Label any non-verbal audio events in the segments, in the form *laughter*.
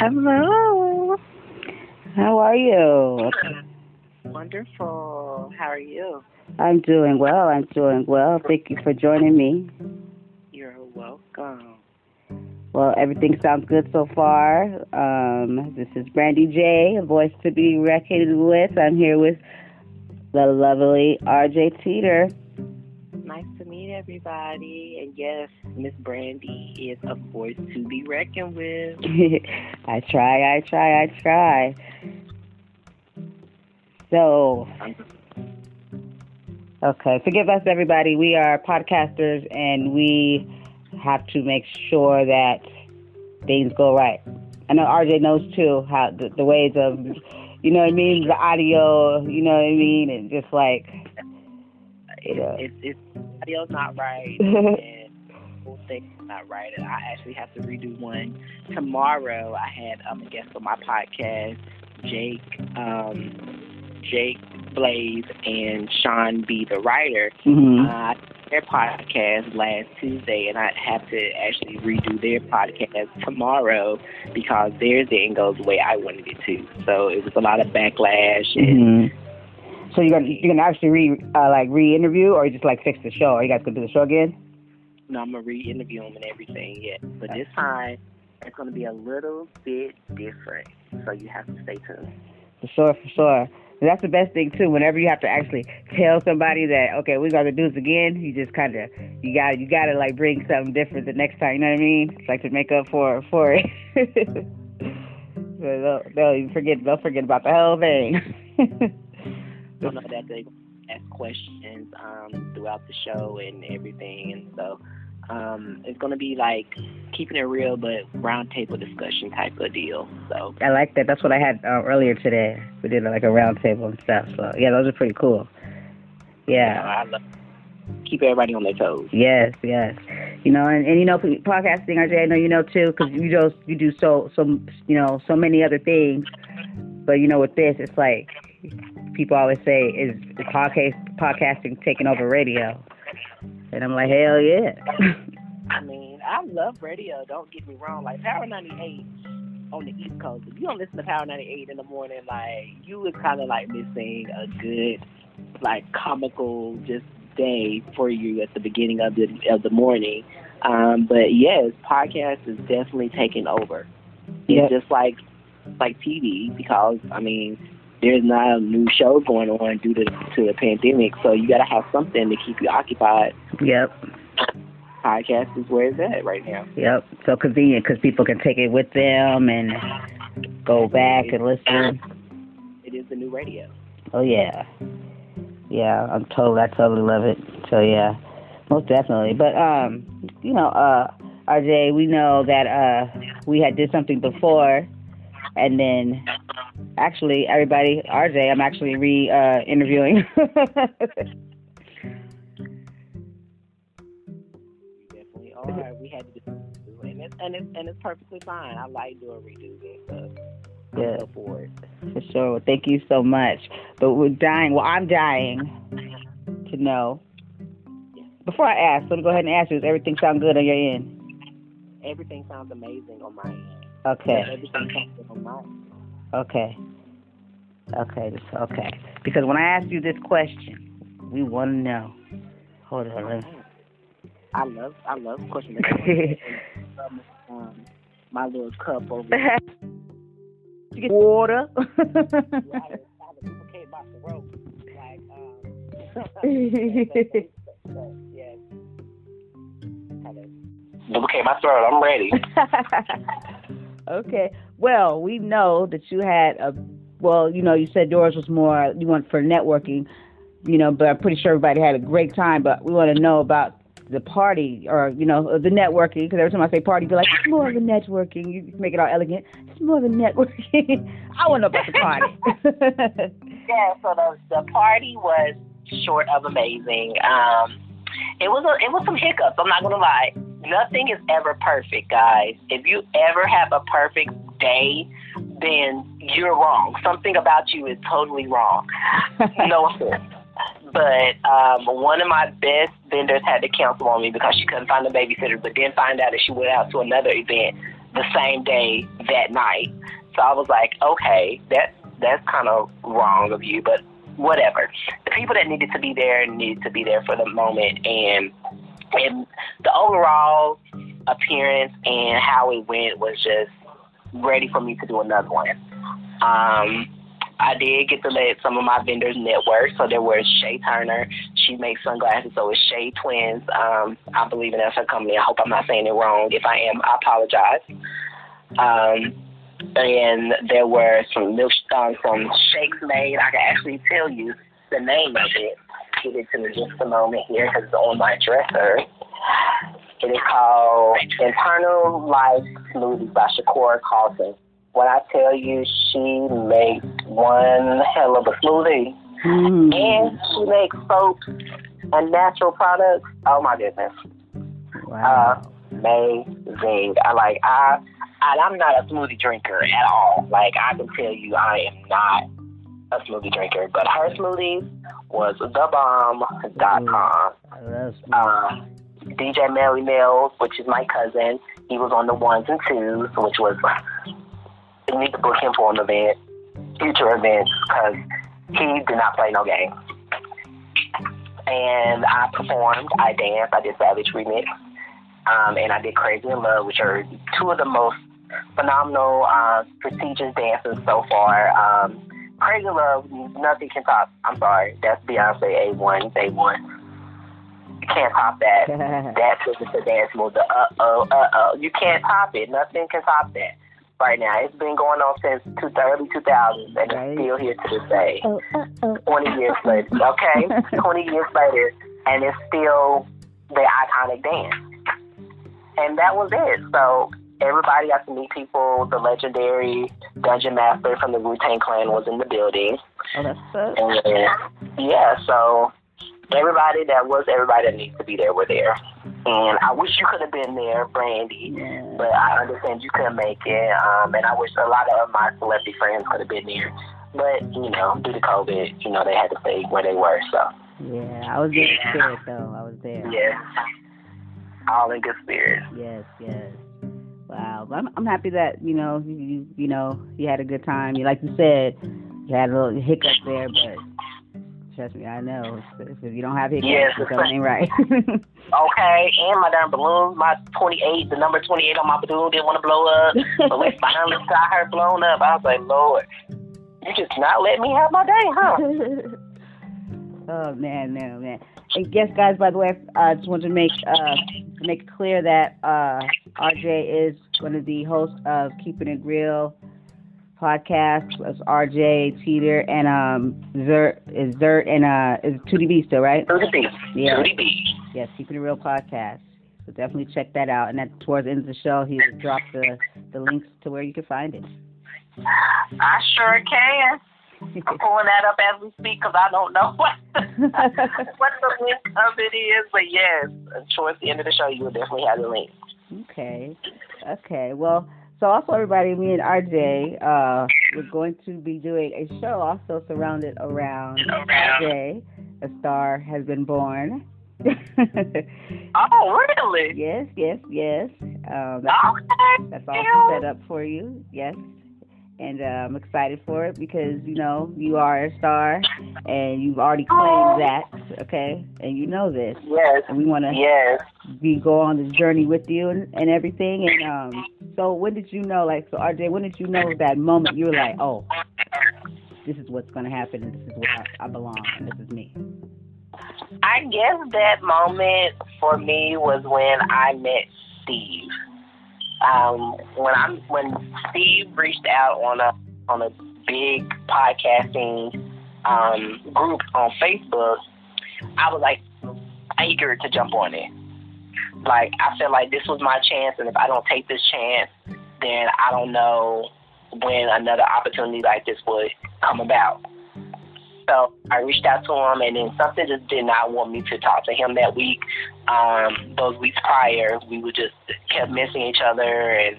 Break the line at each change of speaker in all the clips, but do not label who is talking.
Hello. How are you?
Wonderful. How are you?
I'm doing well. I'm doing well. Thank you for joining me.
You're welcome.
Well, everything sounds good so far. Um, this is Brandy J, a voice to be reckoned with. I'm here with the lovely RJ Teeter.
Everybody. And yes, Miss Brandy is a voice to be reckoned with. *laughs*
I try, I try, I try. So, okay, forgive us, everybody. We are podcasters and we have to make sure that things go right. I know RJ knows too how the, the ways of, you know what I mean, the audio, you know what I mean, and just like,
It's it's audio's not right *laughs* and whole thing's not right. And I actually have to redo one tomorrow. I had um, a guest on my podcast, Jake, um, Jake Blaze and Sean B, the writer.
hmm
uh, their podcast last Tuesday, and I have to actually redo their podcast tomorrow because theirs didn't go the way I wanted it to. So it was a lot of backlash, and
hmm So you're gonna you're gonna actually re uh, like re-interview, or you just like fix the show? Are you guys gonna do the show again?
No, I'm gonna re-interview them and everything yet. But this time, it's gonna be a little bit different. So you have to stay tuned.
For sure, for sure. And that's the best thing too. Whenever you have to actually tell somebody that okay, we're gonna do this again, you just kind of you got you got to like bring something different the next time. You know what I mean? It's like to make up for for it. So they'll, they'll even forget they'll forget about the whole thing. *laughs*
I know that they ask questions um, throughout the show and everything, and so um, it's gonna be like keeping it real, but roundtable discussion type of deal. So
I like that. That's what I had uh, earlier today. We did like a roundtable and stuff. So yeah, those are pretty cool. Yeah.
I love keep everybody on their toes.
Yes, yes. You know, and, and you know, podcasting, RJ, I know you know too, because you just you do so so you know so many other things. But you know, with this, it's like people always say, is is podcast podcasting taking over radio? And I'm like, hell yeah.
I mean, I love radio. Don't get me wrong. Like Power 98 on the East Coast. If you don't listen to Power 98 in the morning, like you was kind of like missing a good, like comical just day for you at the beginning of the of the morning. Um, but yes, podcast is definitely taking over. It's just like like TV because I mean there's not a new show going on due to to the pandemic, so you got to have something to keep you occupied.
Yep,
Podcast is where it's at right now.
yep. So convenient because people can take it with them and go back and listen.
It is the new radio.
Oh yeah, yeah. I'm totally, I totally love it. So yeah, most definitely. But um, you know, uh, RJ, we know that uh, we had did something before, and then actually, everybody, RJ, I'm actually re uh, interviewing. *laughs*
Definitely are. We had to do and it's and it's and it's perfectly fine. I like doing redos and stuff.
Yeah.
So for it.
For sure. Thank you so much. But we're dying. Well, I'm dying to know. Before I ask, let me go ahead and ask you: Does everything sound good on your end?
Everything sounds amazing on my end.
Okay.
Everything sounds good on my end.
Okay. Okay. Okay. Because when I ask you this question, we want to know. Hold on.
I love I love questions. um, um, my little cup over there.
You get water.
I have a duplicate my throat. Like um yes. Duplicate my throat. I'm ready.
Okay. Well, we know that you had a. Well, you know, you said yours was more you went for networking, you know, but I'm pretty sure everybody had a great time. But we want to know about the party or you know the networking because every time I say party, you're like it's more of a networking. You make it all elegant. It's more than networking. *laughs* I want to know about the party. *laughs*
yeah, so the the party was short of amazing. Um, it was a, it was some hiccups. I'm not gonna lie. Nothing is ever perfect, guys. If you ever have a perfect day, then you're wrong. Something about you is totally wrong. *laughs* no offense. But um, one of my best vendors had to cancel on me because she couldn't find a babysitter, but then find out that she went out to another event the same day that night. So I was like, okay, that that's kind of wrong of you, but whatever. The people that needed to be there needed to be there for the moment, and and the overall appearance and how it went was just ready for me to do another one. Um, I did get to let some of my vendors network. So there was Shay Turner. She makes sunglasses. So it's Shay Twins. Um, I believe in that's her company. I hope I'm not saying it wrong. If I am, I apologize. Um, and there were some milk, um, some shakes made. I can actually tell you the name of it. Get it to me just a moment here because it's on my dresser. It is called Internal Life Smoothie by Shakora Carlson. When I tell you she makes one hell of a smoothie,
Mm.
and she makes soaps and natural products. Oh my goodness,
Wow.
amazing! I like I, I I'm not a smoothie drinker at all. Like I can tell you, I am not a smoothie drinker. But her smoothie was thebomb.com.
I love smoothie.
Um, DJ Melly Mills, which is my cousin, he was on the ones and twos, which was you need to book him for an event, future events, because he did not play no game. And I performed, I danced, I did Savage Remix, um, and I did Crazy in Love, which are two of the most phenomenal, uh, prestigious dances so far. Um, Crazy Love, nothing can top. I'm sorry, that's Beyonce A1, A1. You can't top that. *laughs* That's just a dance move. The uh oh, uh oh. You can't top it. Nothing can top that right now. It's been going on since two, early 2000s, and
Right.
it's still here to this day.
oh, uh, oh.
20 years later, okay? *laughs* 20 years later, and it's still the iconic dance. And that was it. So everybody got to meet people. The legendary Dungeon Master from the Wu Tang Clan was in the building.
Oh, that's so.
And yeah, so everybody that was everybody that needs to be there were there. And I wish you could have been there, Brandy.
Yeah.
But I understand you couldn't make it. Um, and I wish a lot of my celebrity friends could have been there. But, you know, due to COVID, you know, they had to stay where they were. So,
Yeah, I was there spirit though. I was there.
yeah. All in good spirits.
Yes, yes. Wow. But I'm I'm happy that, you know, you you- know, you had a good time. You like you said, you had a little hiccup there, but trust me, I know. If, if you don't have hiccups,
Yes,
something ain't right. *laughs*
Okay, and my darn balloon, my 28, the number 28 on my balloon didn't want to blow up. But we *laughs* finally got her blown up. I was like, Lord, you just not let me have my day, huh? *laughs*
oh man, no man. And yes, guys. By the way, I just wanted to make uh, make clear that uh, RJ is one of the hosts of Keeping It Real podcast. It's RJ Teeter and um Zert is Zert and uh is Tootie B still right?
Tutti B.
Yeah.
Tutti B.
Yes, Keeping It Real podcast. So definitely check that out. And at towards the end of the show, he'll drop the the links to where you can find it.
I sure can. I'm pulling that up as we speak because I don't know *laughs* what the, what the link of it is. But yes, towards the end of the show, you will definitely have the link.
Okay. Okay. Well, so also everybody, me and RJ, uh, we're going to be doing a show also surrounded around RJ. A star has been born. *laughs*
Oh, really?
yes, yes, yes. Um, that's,
Okay.
that's all set up for you. Yes. And uh, I'm excited for it because you know you are a star, and you've already claimed that. Okay, and you know this,
Yes.
and we want to
Yes.
we go on this journey with you and, and everything. And um, so when did you know, like, so RJ, when did you know that moment you were like, oh, this is what's going to happen, and this is where I, I belong, and this is me?
I guess that moment for me was when I met Steve. Um, when I when Steve reached out on a on a big podcasting um, group on Facebook, I was like eager to jump on it. Like I felt like this was my chance, and if I don't take this chance, then I don't know when another opportunity like this would come about. So I reached out to him, and then something just did not want me to talk to him that week. Um, those weeks prior, we would just kept missing each other, and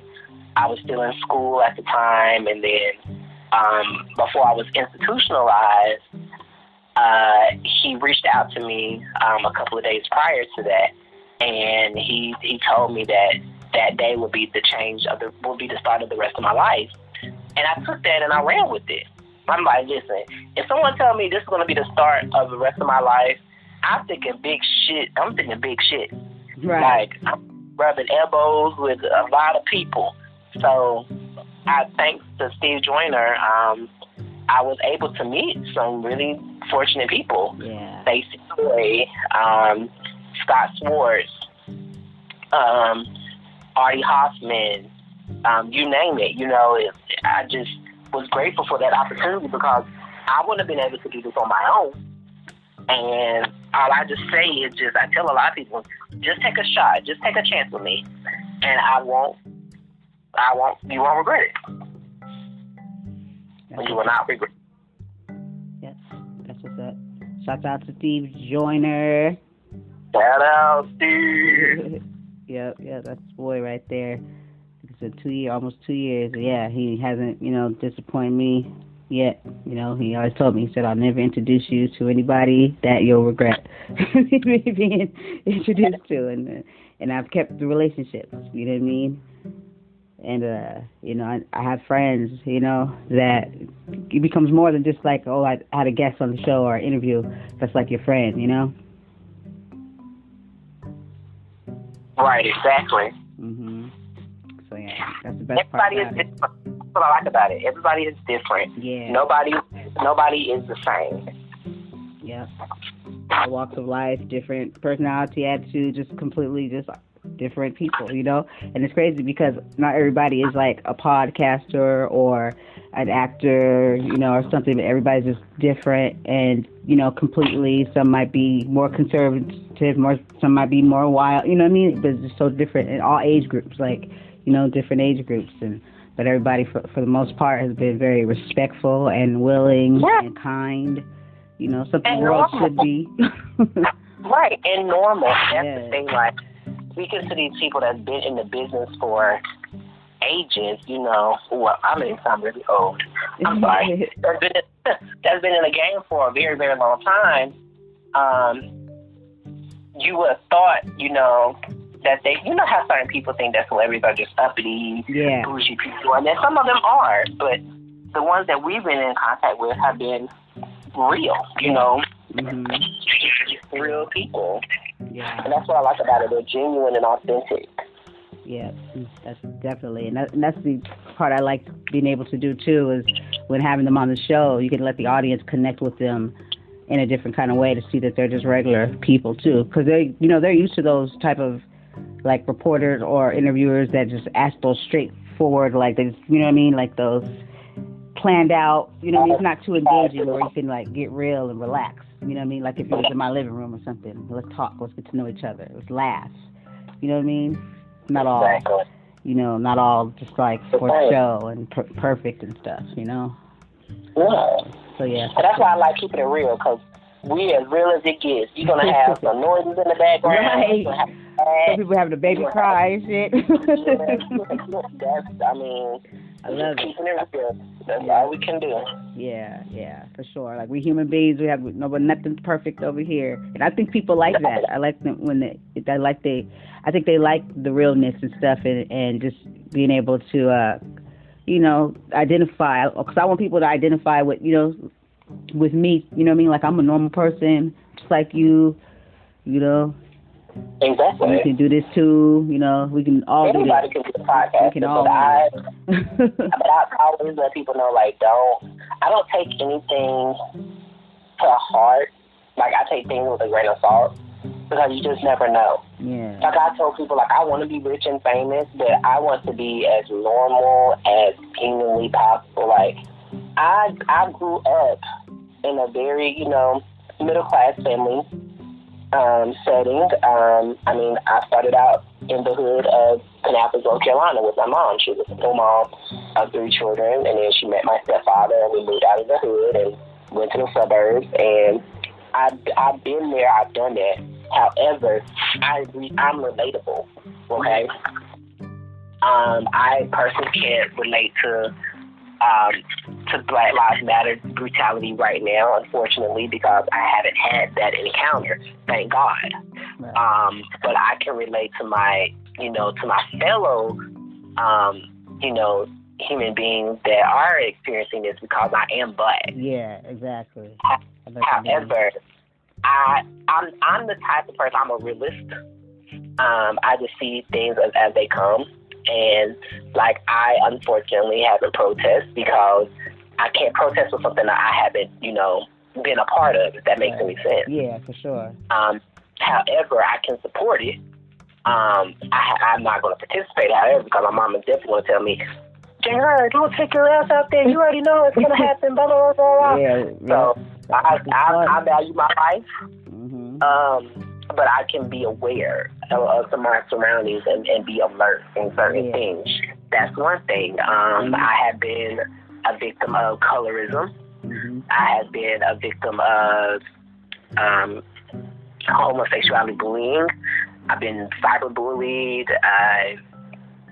I was still in school at the time. And then um, before I was institutionalized, uh, he reached out to me um, a couple of days prior to that, and he he told me that that day would be the change of the would be the start of the rest of my life. And I took that and I ran with it. I'm like, listen, if someone tell me this is gonna be the start of the rest of my life, I'm thinking big shit. I'm thinking big shit.
Right.
Like I'm rubbing elbows with a lot of people. So I thanks to Steve Joyner, um, I was able to meet some really fortunate people.
Yeah.
Stacey um, Scott Swartz, um, Artie Hoffman, um, you name it. You know, it, I just was grateful for that opportunity because I wouldn't have been able to do this on my own. And all I just say is just I tell a lot of people, just take a shot, just take a chance with me, and I won't, I won't, you won't regret it. You will not regret.
Yes, that's what's up. Shout out to Steve Joyner.
Shout out, Steve. *laughs*
yep, yeah, that's boy right there. It's two years, almost two years. Yeah, he hasn't, you know, disappointed me yet. You know, he always told me, he said, I'll never introduce you to anybody that you'll regret *laughs* being introduced to. And, and I've kept the relationships, you know what I mean? And, uh, you know, I, I have friends, you know, that it becomes more than just like, oh, I had a guest on the show or interview. That's like your friend, you know?
Right, exactly.
hmm So, yeah, that's the best
Everybody
part
is
it.
different. That's what I like about it. Everybody is different.
Yeah.
Nobody, nobody is the same.
Yep. All walks of life, different personality, attitude, just completely just different people, you know? And it's crazy because not everybody is like a podcaster or an actor, you know, or something, but everybody's just different and, you know, completely some might be more conservative, more some might be more wild, you know what I mean? But it's just so different in all age groups, like, you know, different age groups and but everybody for for the most part has been very respectful and willing
Yeah.
and kind. You know, something
And
the world
normal.
should be. *laughs*
Right, and normal. That's the thing. Like, speaking to these people that's been in the business for ages, you know, well, I mean, I'm really old. *laughs* I'm sorry. that's been *laughs* that's been in the game for a very, very long time. Um, you would have thought, you know, that they, you know, how certain people think that celebrities are just uppity,
yeah.
bougie people, and then some of them are, but the ones that we've been in contact with have been real, you know,
hmm
real people,
Yeah.
and that's what I like about it. They're genuine and authentic.
Yeah, that's definitely, and, that, and that's the part I like being able to do too. Is when having them on the show, you can let the audience connect with them in a different kind of way to see that they're just regular people too, because they, you know, they're used to those type of like reporters or interviewers that just ask those straightforward, like they, just, you know what I mean, like those planned out. You know, what I mean, it's not too engaging where you can like get real and relax. You know what I mean? Like if you was in my living room or something, let's talk, let's get to know each other, let's laugh. You know what I mean? Not all you know, not all just like for show and per- perfect and stuff, you know.
Yeah.
So yeah,
that's why I like keeping it real, because we as real as it gets. You're going to have some noises in the background. *laughs*
Right.
You're gonna have
some people having a baby cry and shit.
That's, I mean,
I love it.
keeping it real. That's all we can do.
Yeah, yeah, for sure. Like we human beings, we have no, but nothing's perfect over here, and I think people like that. I like them when they, I like they, I think they like the realness and stuff, and and just being able to, uh, you know, identify. Because I want people to identify with, you know, with me. You know what I mean? Like I'm a normal person, just like you. You know,
Exactly.
we can do this too. You know, we can all do
Anybody
this.
can do a podcast,
We can all
but I,
do *laughs*
but I always let people know, like, don't. I don't take anything to heart. Like, I take things with a grain of salt because you just never know.
yeah.
Like I told people, like I want to be rich and famous, but I want to be as normal as humanly possible. Like I, I grew up in a very, you know, middle class family um, setting. Um, I mean, I started out in the hood of Kannapolis, North Carolina with my mom. She was a single mom of three children, and then she met my stepfather, and we moved out of the hood and went to the suburbs. And I've, I've been there, I've done that. However, I I'm relatable. Okay, um, I personally can't relate to um, to Black Lives Matter brutality right now, unfortunately, because I haven't had that encounter. Thank God. Um, but I can relate to my, you know, to my fellow, um, you know, human beings that are experiencing this because I am black.
Yeah, exactly.
However, I I'm I'm the type of person I'm a realist. Um, I just see things as, as they come. And like I unfortunately haven't protested because I can't protest with something that I haven't, you know, been a part of. If that makes right. any sense.
Yeah, for sure.
Um, however, I can support it. Um, I, I'm not going to participate, however, because my mom is definitely going to tell me, Jared, don't take your ass out there. You already know it's going *laughs* to happen. Blah blah blah blah. Yeah, so yeah. I, I, I value my life. Mm-hmm. Um, but I can be aware of, of my surroundings and, and be alert in certain yeah. things. That's one thing. Um, mm-hmm. I have been a victim of colorism. Mm-hmm. I have been a victim of um, homosexuality bullying. I've been cyberbullied. I've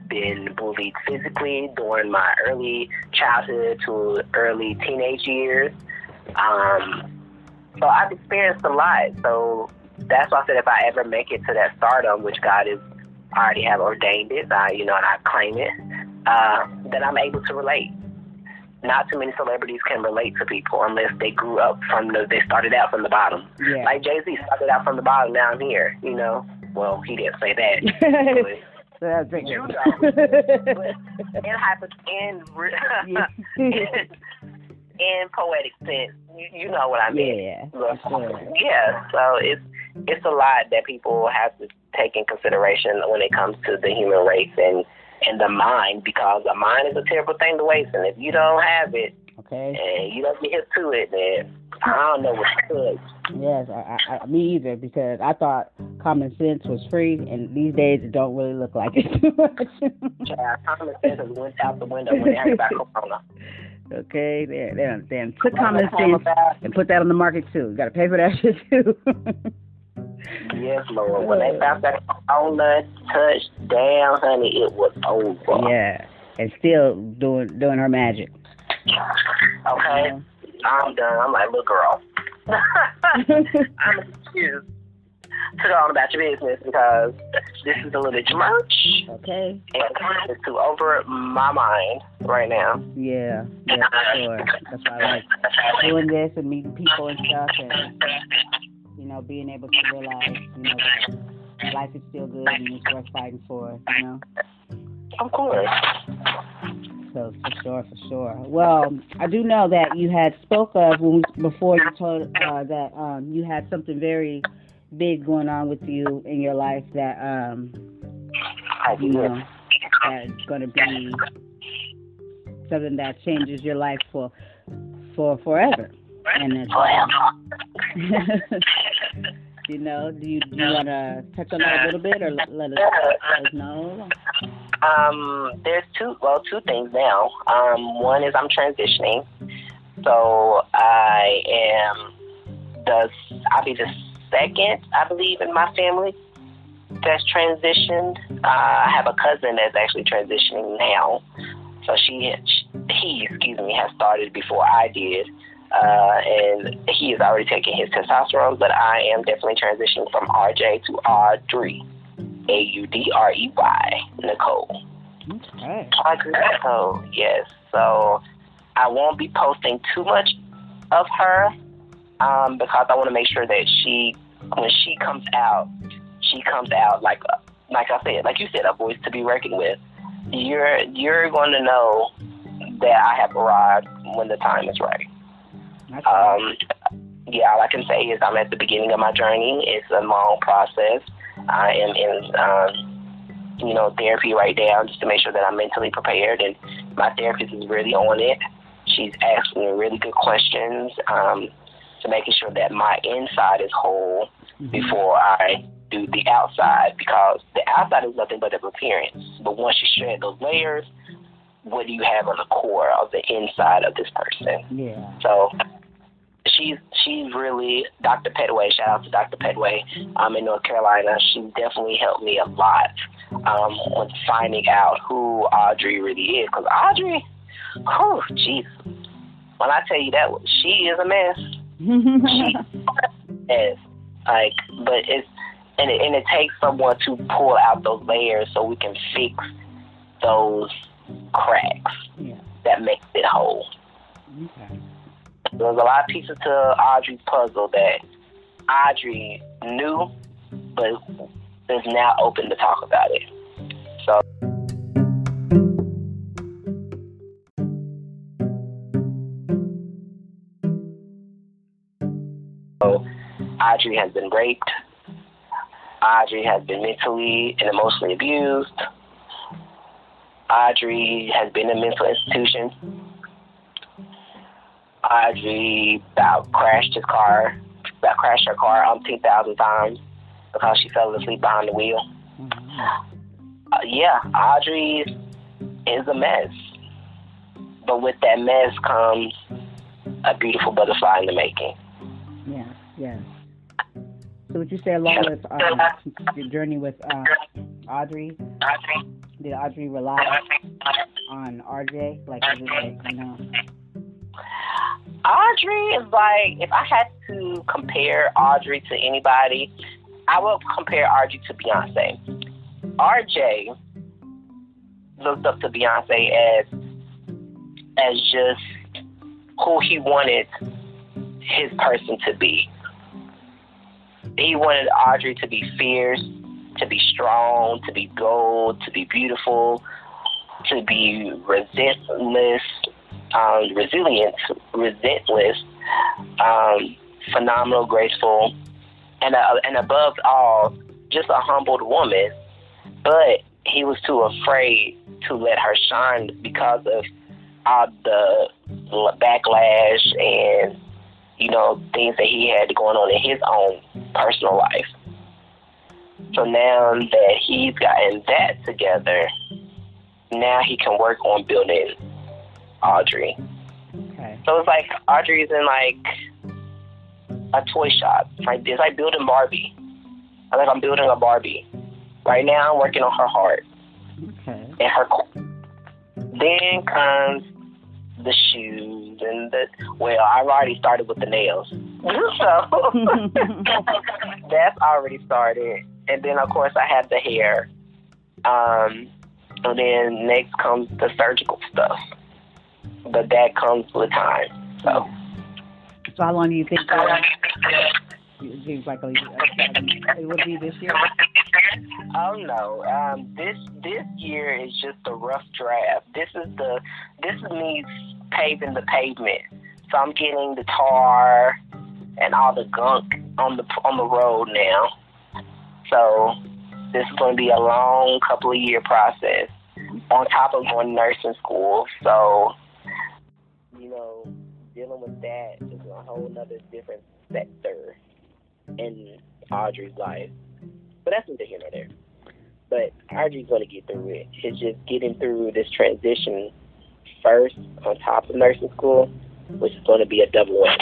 been bullied physically during my early childhood to early teenage years. Um, so I've experienced a lot. So that's why I said if I ever make it to that stardom, which God is already have ordained it, I, you know, and I claim it, uh, then I'm able to relate. Not too many celebrities can relate to people unless they grew up from the, they started out from the bottom.
Yeah.
Like Jay Z started out from the bottom down here, you know. Well, he didn't say that. *laughs*
That's
you know, but in hyper in, *laughs* *laughs* in poetic sense, you, you know what I mean.
Yeah, sure.
yeah. So it's it's a lot that people have to take in consideration when it comes to the human race and and the mind because the mind is a terrible thing to waste and if you don't have it
okay
and you don't get to it then I don't know what's good.
Yes, I, I, me either because I thought common sense was free, and these days it don't really look like it too *laughs* much.
yeah, common sense has went out the window when about Corona.
Okay, there, there, then put common sense and put that on the market too. You got to pay for that *laughs* shit too.
Yes, Lord. When they found that corona touched down, honey, it was over.
Yeah, and still doing doing her magic.
Okay, I'm done. I'm like, little girl. *laughs* I'm excused to go on about your business because this is a little bit too much.
Okay.
And it's too over my mind right now.
Yeah, yeah, sure. That's why I like doing this and meeting people and stuff and you know, being able to realize, you know, life is still good and it's worth fighting for, you know.
Of course.
So for sure, for sure. Well, I do know that you had spoke of when we, before you told uh, that um, you had something very big going on with you in your life that um, you know that's going to be something that changes your life for for forever. And it's, *laughs* you know, do you do you want to touch on that a little bit, or let, let, us, let us know?
Um, there's two, well, two things now. Um, one is I'm transitioning, so I am the I'll be the second, I believe, in my family that's transitioned. Uh, I have a cousin that's actually transitioning now, so she, he, excuse me, has started before I did uh, and he is already taking his testosterone, but I am definitely transitioning from RJ to Audrey, A U D R E Y, Nicole.
Okay.
Audrey Nicole, yes. So I won't be posting too much of her um, because I want to make sure that she, when she comes out, she comes out like, like I said, like you said, a voice to be reckoned with. You're you're going to know that I have arrived when the time is right. Um, yeah, all I can say is I'm at the beginning of my journey. It's a long process. I am in, um, you know, therapy right now just to make sure that I'm mentally prepared. And my therapist is really on it. She's asking me really good questions um, to making sure that my inside is whole mm-hmm. before I do the outside because the outside is nothing but an appearance. But once you shred those layers, what do you have on the core of the inside of this person?
Yeah.
So she's she's really Dr. Petway. Shout out to Dr. Petway um, in North Carolina. She definitely helped me a lot um, on finding out who Audrey really is. Because Audrey, oh jeez, when I tell you that she is a mess. she *laughs* is like, but it's and it, and it takes someone to pull out those layers so we can fix those cracks
yeah.
that makes it whole.
Okay.
There's a lot of pieces to Audrey's puzzle that Audrey knew, but is now open to talk about it. So. Audrey has been raped. Audrey has been mentally and emotionally abused. Audrey has been in mental institution. Audrey about crashed his car, about crashed her car umpteen thousand times because she fell asleep behind the wheel. Uh, yeah, Audrey is a mess. But with that mess comes a beautiful butterfly in the making.
Yeah, yeah. So would you say along with um, your journey with uh, Audrey, did Audrey rely on RJ? Like, was it like, you know?
Audrey is like, if I had to compare Audrey to anybody, I would compare Audrey to Beyonce. RJ looked up to Beyonce as as just who he wanted his person to be. He wanted Audrey to be fierce, to be strong, to be bold, to be beautiful, to be relentless, um, resilient, relentless, um, phenomenal, graceful, and uh, and above all, just a humbled woman. But he was too afraid to let her shine because of all the backlash and you know things that he had going on in his own personal life. So now that he's gotten that together, now he can work on building Audrey.
Okay.
So it's like Audrey's in like a toy shop. It's like it's like building Barbie. I like I'm building a Barbie. Right now I'm working on her heart
Okay.
and her. Then comes the shoes and the well, I've already started with the nails. so *laughs* that's already started. And then of course I have the hair. Um and then next comes the surgical stuff. But that comes with time. So
So how long do you think it seems like it would be this year?
Oh no. Um, this this year is just a rough draft. This is the this is me paving the pavement. So I'm getting the tar and all the gunk on the on the road now. So this is going to be a long couple of year process. On top of going to nursing school, so you know, dealing with that is a whole other different sector in Audrey's life. But that's neither here nor there. But Audrey's going to get through it. It's just getting through this transition first on top of nursing school, which is going to be a double win.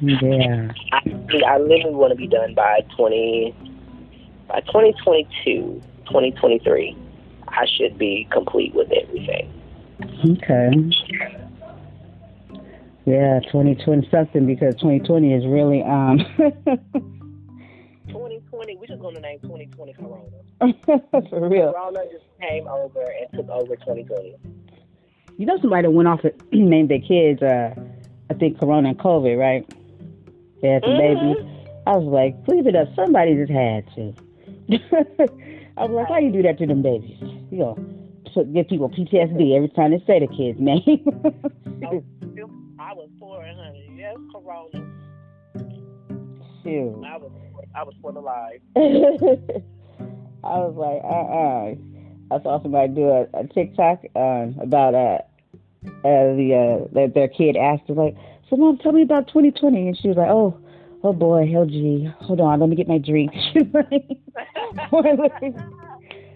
Yeah.
I, I literally want to be done by 20, by 2022, 2023. I should be complete with everything.
Okay. Yeah, 2020 something because 2020 is really um *laughs*
2020, we're just going to name 2020 Corona. *laughs*
for real.
Corona just came over and took over 2020.
You know somebody went off and *clears throat* named their kids uh I think Corona and COVID, right? They had some
Mhm.
babies. I was like, leave it up. Somebody just had to. *laughs* I was like, why you do that to them babies? You know, give people PTSD every time they say the kid's name.
I was poor, honey. Yes, Corona.
Shoot.
I was, I was for the life. *laughs*
I was like, uh, uh I saw somebody do a, a TikTok um, about uh, uh the uh their, their kid asked her like, so mom, tell me about 2020, and she was like, oh, oh boy, LG, hold on, let me get my drink. *laughs* She's like, *laughs*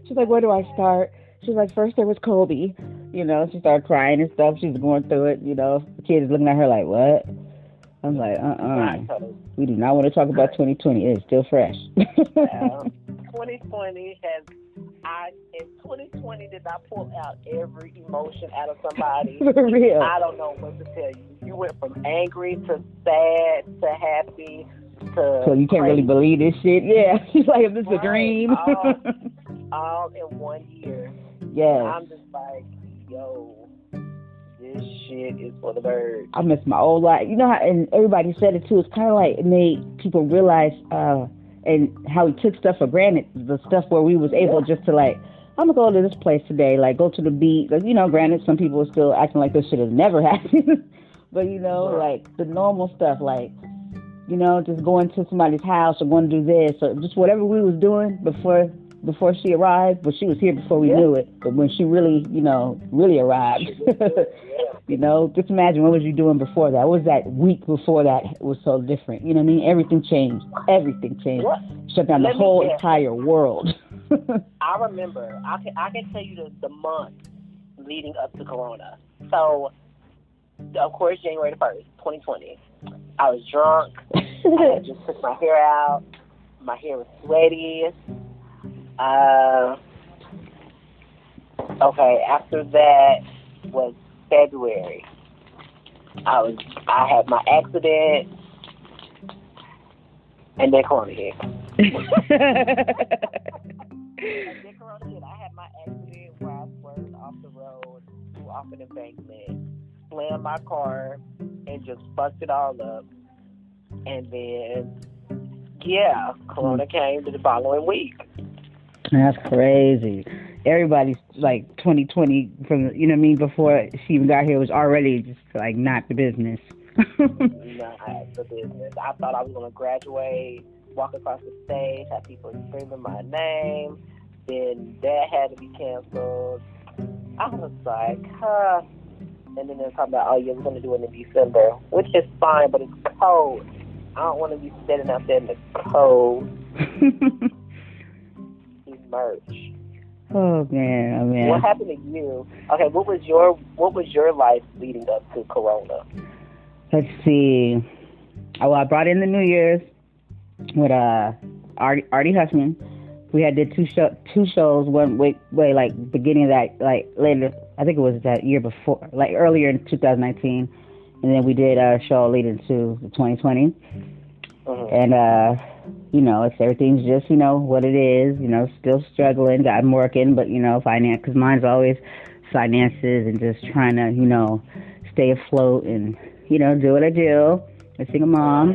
she's like, where do I start? She's like, first there was Kobe, you know. She started crying and stuff. She was going through it, you know. The kids looking at her like, what? I'm like, uh uh We do not want to talk about 2020. It's still fresh.
2020 *laughs* has I in 2020 did I pull out every emotion out of somebody. *laughs*
For real.
I don't know what to tell you. You went from angry to sad to happy to
So you can't really believe this shit. Yeah. *laughs* She's like, is this
right.
a dream?
all, all in one year.
yes.
I'm just like, yo, this shit is for the birds.
I miss my old life. You know how, and everybody said it too. It's kind of like it made people realize, uh, and how we took stuff for granted. The stuff where we was able just to like, I'm gonna go to this place today, like go to the beach. Like, you know, granted, some people are still acting like this shit has never *laughs* happened, but you know, like the normal stuff, like you know, just going to somebody's house or going to do this or just whatever we was doing before before she arrived. But she was here before we
Yeah.
knew it. But when she really, you know, really arrived. *laughs* You know, just imagine what was you doing before that? What was that week before that it was so different? You know what I mean? Everything changed. Everything changed.
What?
Shut down
Let
the whole
guess.
entire world. *laughs*
I remember. I can I can tell you the the month leading up to Corona. So, of course, January the first, 2020. I was drunk. I *laughs* just took my hair out. My hair was sweaty. Uh, okay. After that was February. I was I had my accident, and then Corona hit. Then Corona hit. I had my accident where I swerved off the road, flew off an embankment, slammed my car, and just fucked it all up. And then, yeah, Corona came the following week.
That's crazy. Everybody's like 2020 from you know what I mean before she even got here was already just like not the business.
Not the business. I thought I was gonna graduate, walk across the stage, have people screaming my name. Then that had to be canceled. I was like, huh. And then they're talking about, oh yeah, we're gonna do it in December, which is fine, but it's cold. I don't want to be sitting out there in the cold. *laughs* Merch.
oh man, oh man.
What happened to you? Okay, what was your what was your life leading up to Corona?
Let's see. Oh, well, I brought in the New Year's with uh Artie, Artie Hushman. We had did two show two shows. One way way like beginning of that like later. I think it was that year before, like earlier in 2019, and then we did a show leading to 2020.
Mhm.
And uh, you know, it's everything's just you know what it is. You know, still struggling. Got I'm working, but you know, finance because mine's always finances and just trying to you know stay afloat and you know do what I do. A single mom.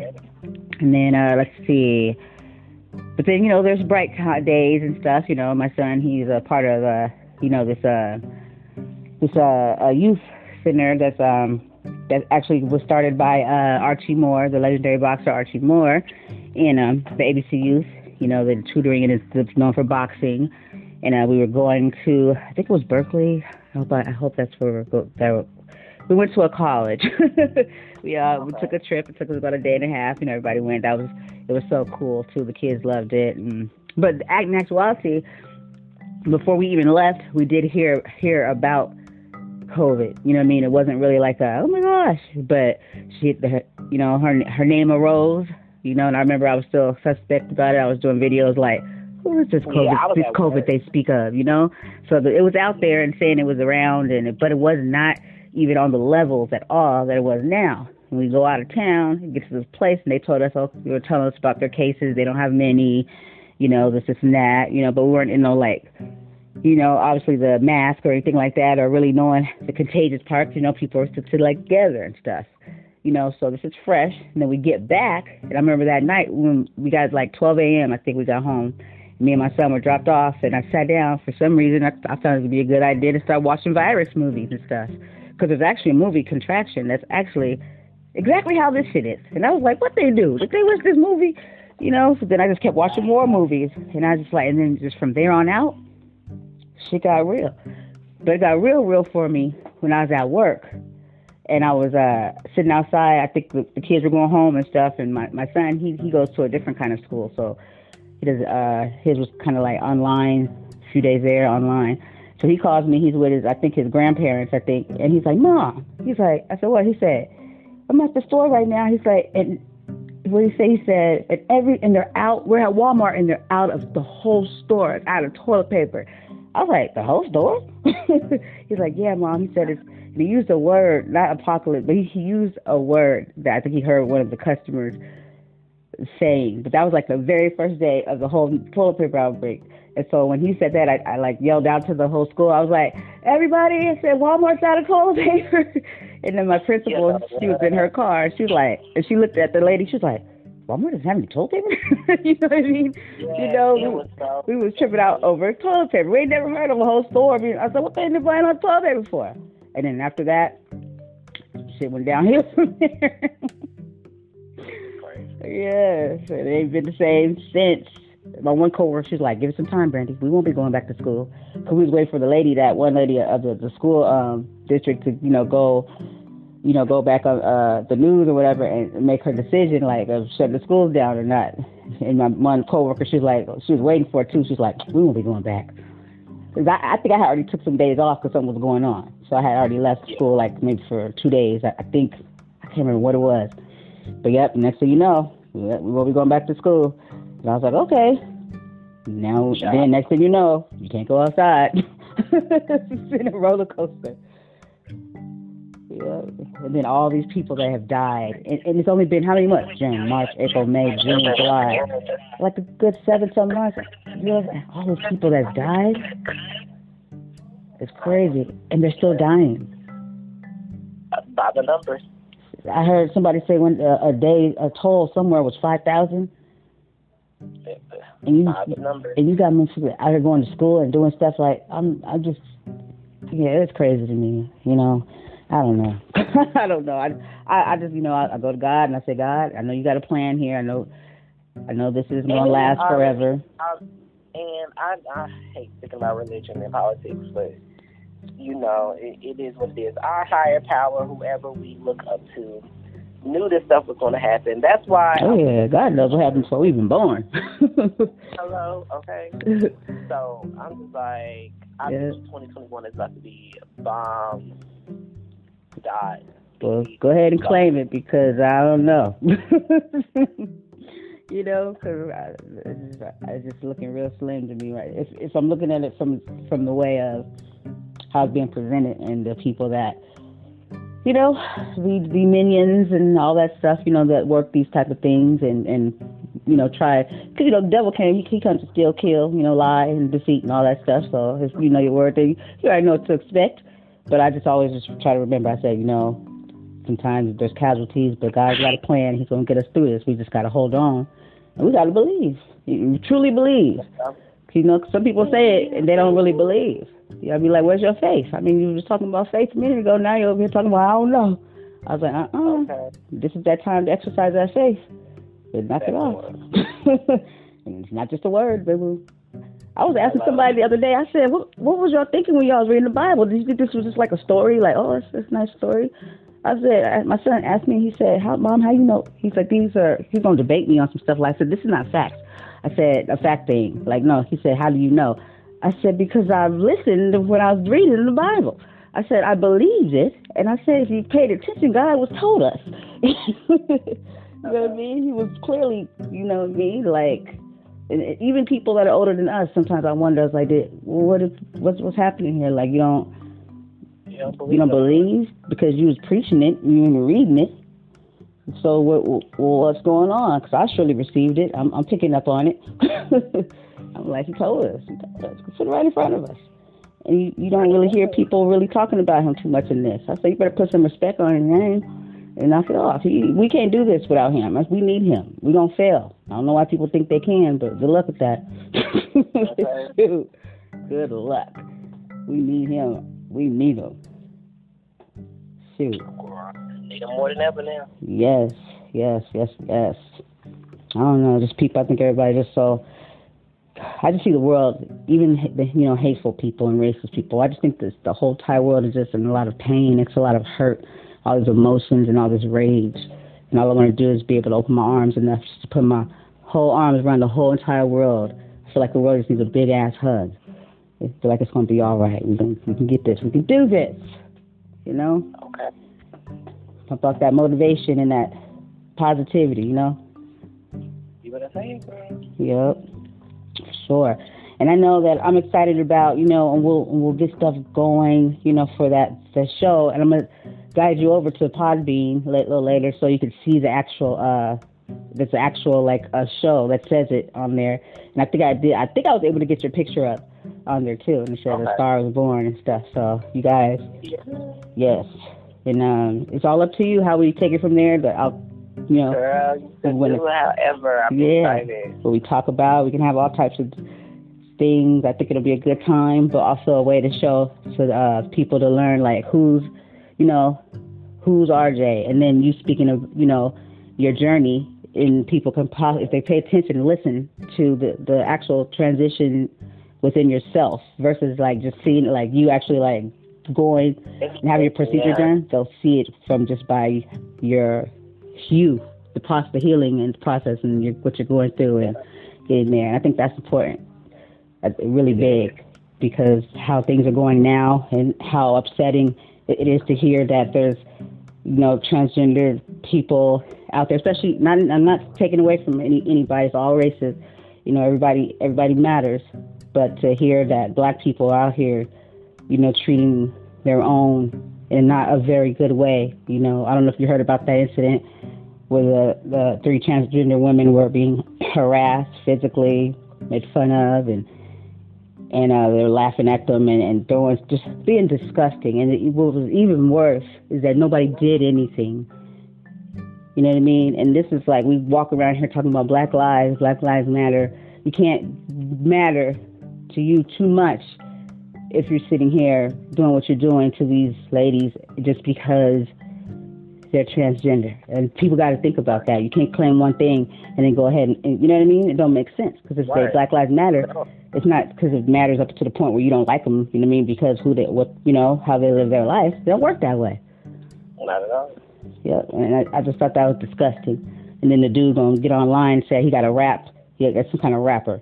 And then uh, let's see. But then you know, there's bright days and stuff. You know, my son, he's a part of uh, you know this uh, this uh, a youth center that's um that actually was started by uh, Archie Moore, the legendary boxer Archie Moore, in um, the ABC Youth. You know, the tutoring and it's known for boxing. And uh, we were going to, I think it was Berkeley. I hope I, I hope that's where we're go. We went to a college. *laughs* we uh we took a trip. It took us about a day and a half, and everybody went. That was it was so cool too. The kids loved it. And but in actuality, before we even left, we did hear hear about COVID. You know what I mean? It wasn't really like a oh my gosh, but she, the, you know, her her name arose. You know, and I remember I was still suspect about it. I was doing videos like, who is this COVID?
Was
this COVID they speak of. You know, so the, it was out there and saying it was around, and it, but it was not even on the levels at all that it was now. When we go out of town, we get to this place, and they told us, oh, they were telling us about their cases. They don't have many, you know, this, this, and that, you know, but we weren't in no like you know, obviously the mask or anything like that, or really knowing the contagious parts, you know, people are still like together and stuff. You know, so this is fresh. And then we get back, and I remember that night when we got like 12 a.m. I think we got home. Me and my son were dropped off, and I sat down. For some reason, I, I thought it would be a good idea to start watching virus movies and stuff, because there's actually a movie, Contraction, that's actually exactly how this shit is. And I was like, what they do? Did they watch this movie? You know. So then I just kept watching more movies, and I just like, and then just from there on out shit got real. But it got real, real for me when I was at work. And I was uh sitting outside. I think the, the kids were going home and stuff. And my my son he he goes to a different kind of school, so he does uh his was kind of like online, a few days there online. So he calls me. He's with his I think his grandparents I think, and he's like, Mom. He's like, I said what? He said, I'm at the store right now. He's like, and what he say? He said, and every and they're out. We're at Walmart and they're out of the whole store, out of toilet paper. I was like, the whole store? *laughs* He's like, yeah, mom. He said it's. He used a word, not apocalypse, but he, he used a word that I think he heard one of the customers saying. But that was like the very first day of the whole toilet paper outbreak. And so when he said that, I, I like yelled out to the whole school. I was like, everybody, said Walmart's out of toilet paper. *laughs* and then my principal, she was in her car. She was like, and she looked at the lady. She was like, Walmart doesn't have any toilet paper. *laughs* you know what I mean?
Yeah,
you know,
it was so
we was tripping out over toilet paper. We ain't never heard of a whole store. I, mean, I said, what they been buying on toilet paper for? And then after that, shit went downhill *laughs* from there. yes, it ain't been the same since. My one coworker, she's like, "Give it some time, Brandy. We won't be going back to school." Cause we was waiting for the lady, that one lady of the, the school um, district, to you know go, you know, go back on uh, the news or whatever and make her decision, like of shutting the schools down or not. And my one coworker, she's like, she was waiting for it too. She's like, "We won't be going back." Cause I, I think I had already took some days off because something was going on, so I had already left school like maybe for two days. I, I think I can't remember what it was. But yep, next thing you know, we will be going back to school. And I was like, okay. Now,
Shut
then next thing you know, you can't go outside. *laughs* it's been a roller coaster. Yeah, and then all these people that have died, and, and it's only been how many months? June, March, April, May, June, July, like a good seven some months. You know, all those people that have died, it's crazy, and they're still dying.
By the numbers.
I heard somebody say when uh, a day a toll somewhere was five thousand, and you
By the numbers.
and you got me out here going to school and doing stuff like I'm I just yeah it's crazy to me you know? I don't know. *laughs* I don't know. I I, I just you know I, I go to God and I say God I know you got a plan here. I know I know this isn't gonna last
I-
forever.
I, and I, I hate thinking about religion and politics, but you know, it, it is what it is. Our higher power, whoever we look up to, knew this stuff was going to happen. That's why.
oh yeah God knows what happened before we even born *laughs*
Hello, okay. *laughs* So I'm just like, I
Yeah.
think 2021 is about to be a bomb. Dot.
Well, go ahead and claim it because I don't know. *laughs* you know, because it's just, it's just looking real slim to me, right? If if I'm looking at it from from the way of how it's being presented and the people that, you know, the the minions and all that stuff, you know, that work these type of things and and you know try because you know the devil came he, he comes to steal, kill, you know, lie and deceit and all that stuff. So if you know your word, then you already know what to expect. But I just always just try to remember. I say, you know, sometimes there's casualties, but God's got a plan. He's gonna get us through this. We just gotta hold on, and we gotta believe. You truly believe. You know, some people say it and they don't really believe. You gotta be like, "Where's your faith?" I mean, you were just talking about faith a minute ago. Now you're over here talking about, "I don't know." I was like, "Uh-uh."
Okay.
This is that time to exercise that faith. But knock it off. *laughs* and it's not just a word, baby. I was asking somebody the other day. I said, "What what was y'all thinking when y'all was reading the Bible? Did you think this was just like a story? Like, oh, it's, it's a nice story." I said, my son asked me. He said, "How, mom? How you know?" He's like, "These are." He's gonna debate me on some stuff. Like I said, "This is not facts." I said, "A fact thing." Like, no. He said, "How do you know?" I said, "Because I've listened when I was reading the Bible." I said, "I believed it," and I said, "If you paid attention, God was told us." *laughs* you know what I mean? He was clearly, you know what I mean, like even people that are older than us, sometimes I wonder, I was like, what is what's what's happening here? Like you don't
You don't believe
you don't believe because you was preaching it, you were reading it. So what what- what's going on? Because I surely received it. I'm I'm picking up on it. *laughs* I'm like, he told us, he told us, put it right in front of us. And you, you don't really hear people really talking about him too much in this. I say you better put some respect on his name and knock it off. He, we can't do this without him. We need him. We don't fail. I don't know why people think they can, but good luck with that. *laughs* Good luck. We need him. We need them. Shoot.
Need them more than ever now.
Yes, yes, yes, yes. I don't know. Just people. I think everybody just so. I just see the world, even the you know hateful people and racist people. I just think this the whole entire world is just in a lot of pain. It's a lot of hurt, all these emotions and all this rage. And all I want to do is be able to open my arms enough to put my whole arms around the whole entire world. I feel like the world just needs a big ass hug. I feel like it's going to be all right. We can, we can get this. We can do this. You know?
Okay.
Pump up that motivation and that positivity, you know?
You better say it, girl.
Yep, sure. And I know that I'm excited about, you know, and we'll we'll get stuff going, you know, for that the show. And I'm gonna guide you over to Podbean a little later so you can see the actual uh there's an actual like a show that says it on there. And I think I did I think I was able to get your picture up on there too and it said
Okay.
the star was born and stuff. So you guys yes. And um it's all up to you how we take it from there, but I'll you know
Girl, you can
When
do it however. I'm
Yeah.
excited.
what we talk about. We can have all types of things. I think it'll be a good time, but also a way to show to uh, people to learn like who's, you know, who's RJ, and then you speaking of you know your journey, and people can pos- if they pay attention and listen to the the actual transition within yourself versus like just seeing like you actually like going and having your procedure
Yeah.
done. They'll see it from just by your you, the process, the healing and the process, and your, what you're going through and getting there. And I think that's important, That's really big, because how things are going now and how upsetting it it is to hear that there's, you know, transgender people out there. Especially, not I'm not taking away from any anybody. It's all races. You know, everybody everybody matters. But to hear that black people out here, you know, treating their own in not a very good way. You know, I don't know if you heard about that incident where the, the three transgender women were being *clears throat* harassed physically, made fun of, and and uh, they were laughing at them and, and throwing, just being disgusting. And it, what was even worse is that nobody did anything. You know what I mean? And this is like we walk around here talking about Black Lives, Black Lives Matter. You can't matter to you too much if you're sitting here doing what you're doing to these ladies just because they're transgender. And people got to think about that. You can't claim one thing and then go ahead and, and you know what I mean? It don't make sense because if they Black Lives Matter, it's not because it matters up to the point where you don't like them. You know what I mean? Because who they, what, you know, how they live their life. They don't work that way.
Not at all.
Yeah, and I, I just thought that was disgusting. And then the dude gonna get online and say he got a rap. Yeah, that's some kind of rapper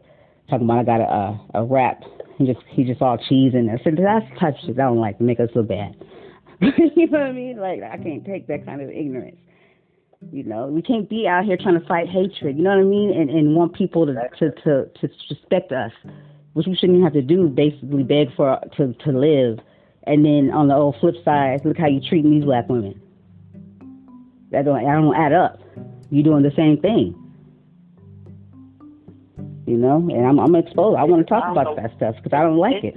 talking about I got a uh, a rap. He just he just all cheese and I said that's the type of shit I don't like make us look bad. *laughs* you know what I mean? Like I can't take that kind of ignorance. You know, we can't be out here trying to fight hatred. You know what I mean? And and want people to to to, to respect us, which we shouldn't have to do. Basically, beg for to to live. And then on the old flip side, look how you treating these black women. That don't that don't add up. You doing the same thing. You know, and I'm I'm exposed. I want to talk about that stuff because I don't like it.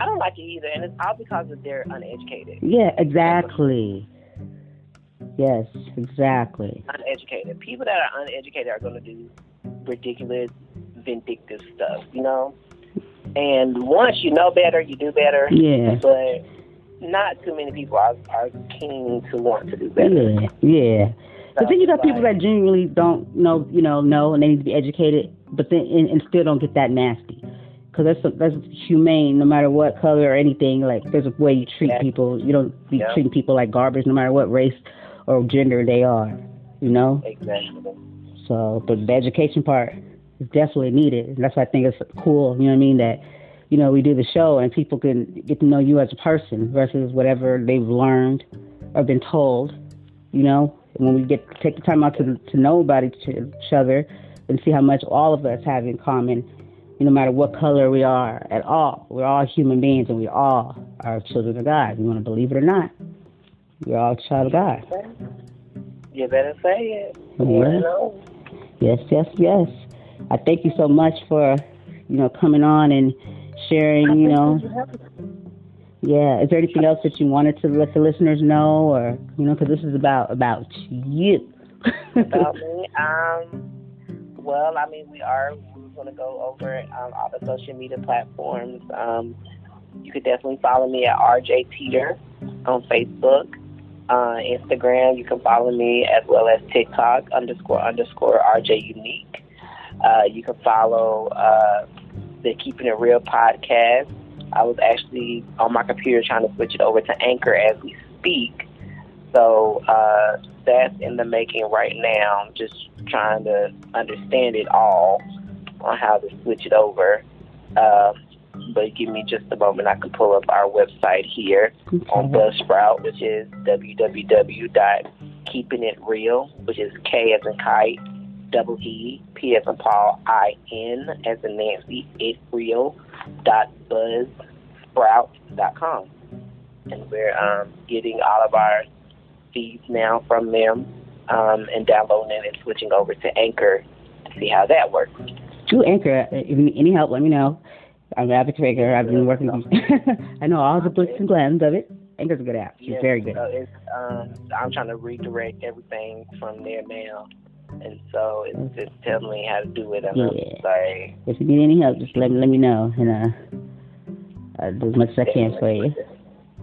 I don't like it either, and it's all because of they're uneducated.
Yeah, exactly. Yes, exactly.
Uneducated people that are uneducated are going to do ridiculous, vindictive stuff, you know. And once you know better, you do better.
Yeah,
But not too many people are are keen to want to do better.
yeah, yeah. But then you got people that genuinely don't know, you know, know, and they need to be educated, but then and, and still don't get that nasty. Because that's that's humane, no matter what color or anything. Like there's a way you treat
Yeah.
people. You don't be
Yeah.
treating people like garbage, no matter what race or gender they are. You know.
Exactly.
So, but the education part is definitely needed. And that's why I think it's cool. You know what I mean? That you know we do the show and people can get to know you as a person versus whatever they've learned or been told. You know, when we get take the time out to to know about each, each other and see how much all of us have in common. No matter what color we are at all, we're all human beings and we all are children of God. You want to believe it or not? We're all a child of God.
You better say it. You?
Yes, yes, yes. I thank you so much for, you know, coming on and sharing, you know. Yeah. Is there anything else that you wanted to let the listeners know, or you know, because this is about about you.
about me. Um, well, I mean, we are going to go over um, all the social media platforms. Um, you could definitely follow me at RJ Teeter on Facebook, uh, Instagram. You can follow me as well as TikTok underscore underscore RJ Unique. Uh, you can follow uh, the Keeping It Real podcast. I was actually on my computer trying to switch it over to Anchor as we speak. So uh, that's in the making right now. I'm just trying to understand it all on how to switch it over. Uh, but give me just a moment. I can pull up our website here
Okay.
on Buzzsprout, which is www.keepingitreal, which is K as in kite, double E, P as in Paul, I N as in Nancy, it real dot buzzsprout dot com. And we're um, getting all of our feeds now from them um, and downloading it and switching over to Anchor to see how that works.
Do Anchor. If you need any help, let me know. I'm an for Anchor. I've been working. On. *laughs* I know all the books and glands of it. Anchor's a good app. It's
Yeah,
very good.
So it's, um, I'm trying to redirect everything from there now. And so it's just telling me how to do it. And I'm
Yeah.
just like,
If you need any help, just let me let me know, and uh, I'll do as much as I can for you.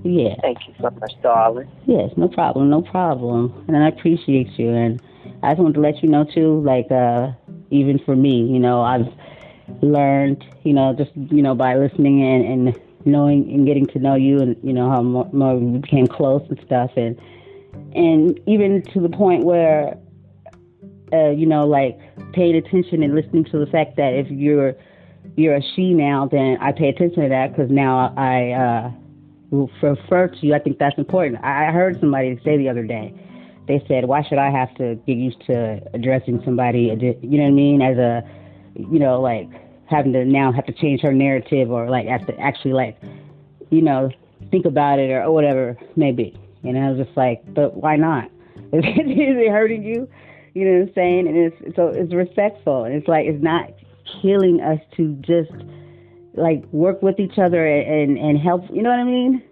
Yeah.
thank you so much, darling.
Yes, no problem, no problem. And I appreciate you. And I just wanted to let you know too, like uh, even for me, you know, I've learned, you know, just you know by listening and, and knowing and getting to know you, and you know how more, more we became close and stuff, and and even to the point where, uh, you know, like paying attention and listening to the fact that if you're you're a she now, then I pay attention to that because now I. uh refer to you, I think that's important. I heard somebody say the other day, they said, why should I have to get used to addressing somebody, you know what I mean, as a, you know, like having to now have to change her narrative or like have to actually like, you know, think about it or whatever maybe. And I was just like, but why not? Is *laughs* it, is it hurting you? You know what I'm saying? And it's so it's respectful. And it's like it's not killing us to just like work with each other and and help. You know what I mean?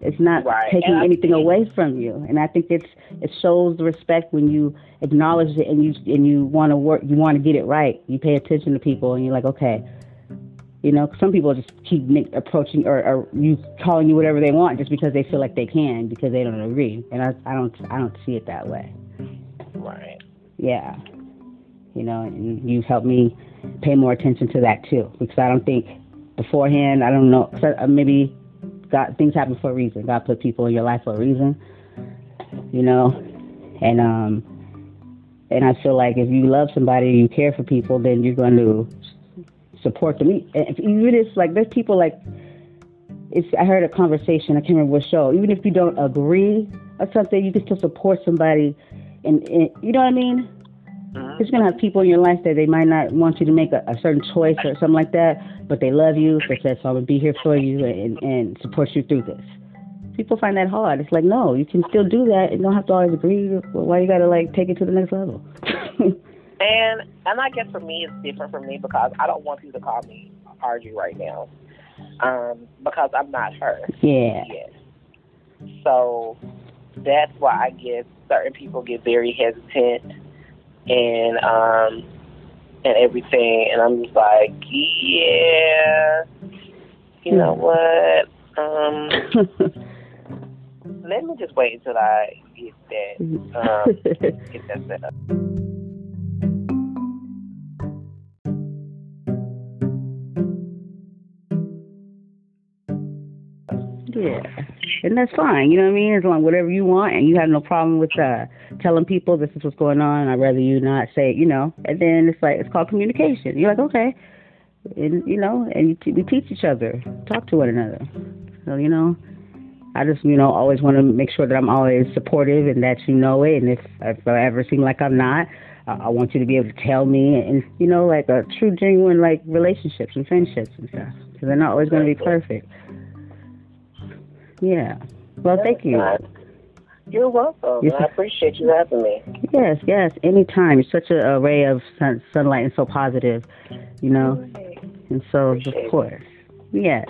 It's not
Right.
taking
I
anything away from you. And I think it's it shows respect when you acknowledge it and you and you want to work. You want to get it right. You pay attention to people and you're like, okay. You know, some people just keep approaching or, or you calling you whatever they want just because they feel like they can because they don't agree. And I, I don't I don't see it that way.
Right.
Yeah. You know, and you've helped me pay more attention to that too, because I don't think beforehand, I don't know, I- maybe God, things happen for a reason. God put people in your life for a reason, you know, and um, and I feel like if you love somebody, you care for people, then you're going to support them. Even if like there's people like, it's I heard a conversation, I can't remember what show. Even if you don't agree or something, you can still support somebody, and, and you know what I mean.
Mhm.
You're gonna have people in your life that they might not want you to make a, a certain choice or something like that, but they love you. They said, "So I'm gonna be here for you and, and support you through this." People find that hard. It's like, no, you can still do that and don't have to always agree. Well, why you gotta like take it to the next level? *laughs*
And and I guess for me it's different for me because I don't want people to call me Argy right now. Um, because I'm not her
yeah,
yet. So that's why I guess certain people get very hesitant and um and everything and I'm just like, Yeah you know what? Um *laughs* let me just wait until I get that um *laughs* get that set up.
Yeah, and that's fine. You know what I mean? As long whatever you want, and you have no problem with uh telling people this is what's going on. I'd rather you not say, it, you know. And then it's like it's called communication. You're like, okay, and you know, and you t- we teach each other, talk to one another. So you know, I just you know always want to make sure that I'm always supportive and that you know it. And if if I ever seem like I'm not, I want you to be able to tell me. And you know, like a true, genuine like relationships and friendships and stuff, because they're not always going to be perfect. Yeah. Well, thank you.
You're welcome.
Yes.
I appreciate you having me.
Yes, yes. Anytime. You're such a, ray of sun, sunlight and so positive, you know. And so,
Appreciate
of
it.
course. Yes.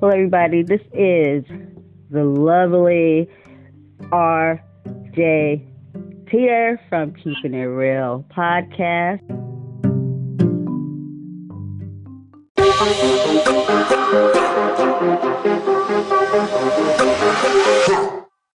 Well, everybody, this is the lovely R.J. Teeter from Keeping It Real podcast.